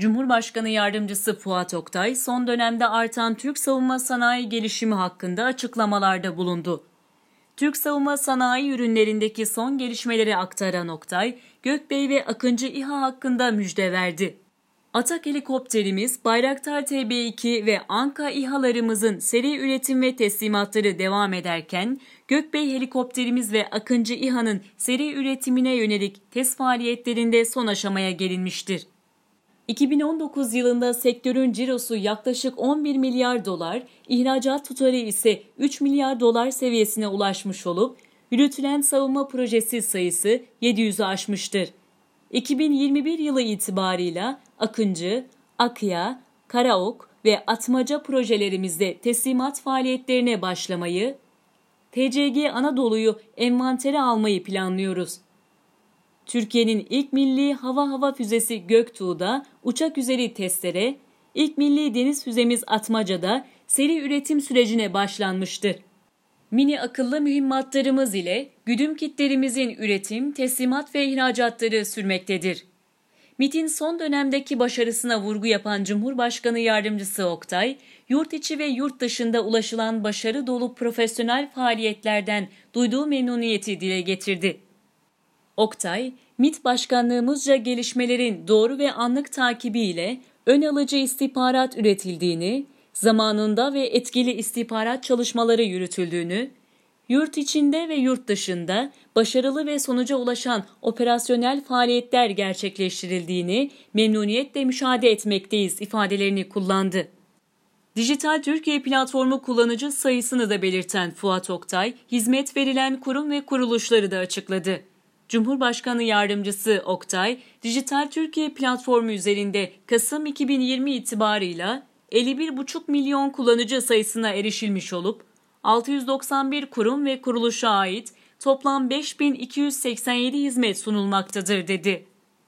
Cumhurbaşkanı Yardımcısı Fuat Oktay son dönemde artan Türk savunma sanayi gelişimi hakkında açıklamalarda bulundu. Türk savunma sanayi ürünlerindeki son gelişmeleri aktaran Oktay, Gökbey ve Akıncı İHA hakkında müjde verdi. Atak helikopterimiz, Bayraktar TB2 ve Anka İHA'larımızın seri üretim ve teslimatları devam ederken, Gökbey helikopterimiz ve Akıncı İHA'nın seri üretimine yönelik test faaliyetlerinde son aşamaya gelinmiştir. 2019 yılında sektörün cirosu yaklaşık 11 milyar dolar, ihracat tutarı ise 3 milyar dolar seviyesine ulaşmış olup, yürütülen savunma projesi sayısı 700'ü aşmıştır. 2021 yılı itibarıyla Akıncı, Akya, Karaok ve Atmaca projelerimizde teslimat faaliyetlerine başlamayı, TCG Anadolu'yu envantere almayı planlıyoruz. Türkiye'nin ilk milli hava hava füzesi Göktuğ'da uçak üzeri testlere, ilk milli deniz füzemiz Atmaca'da seri üretim sürecine başlanmıştır. Mini akıllı mühimmatlarımız ile güdüm kitlerimizin üretim, teslimat ve ihracatları sürmektedir. MIT'in son dönemdeki başarısına vurgu yapan Cumhurbaşkanı Yardımcısı Oktay, yurt içi ve yurt dışında ulaşılan başarı dolu profesyonel faaliyetlerden duyduğu memnuniyeti dile getirdi. Oktay, MIT başkanlığımızca gelişmelerin doğru ve anlık takibiyle ön alıcı istihbarat üretildiğini, zamanında ve etkili istihbarat çalışmaları yürütüldüğünü, yurt içinde ve yurt dışında başarılı ve sonuca ulaşan operasyonel faaliyetler gerçekleştirildiğini memnuniyetle müşahede etmekteyiz ifadelerini kullandı. Dijital Türkiye platformu kullanıcı sayısını da belirten Fuat Oktay, hizmet verilen kurum ve kuruluşları da açıkladı. Cumhurbaşkanı Yardımcısı Oktay, Dijital Türkiye platformu üzerinde Kasım 2020 itibarıyla 51,5 milyon kullanıcı sayısına erişilmiş olup 691 kurum ve kuruluşa ait toplam 5287 hizmet sunulmaktadır dedi.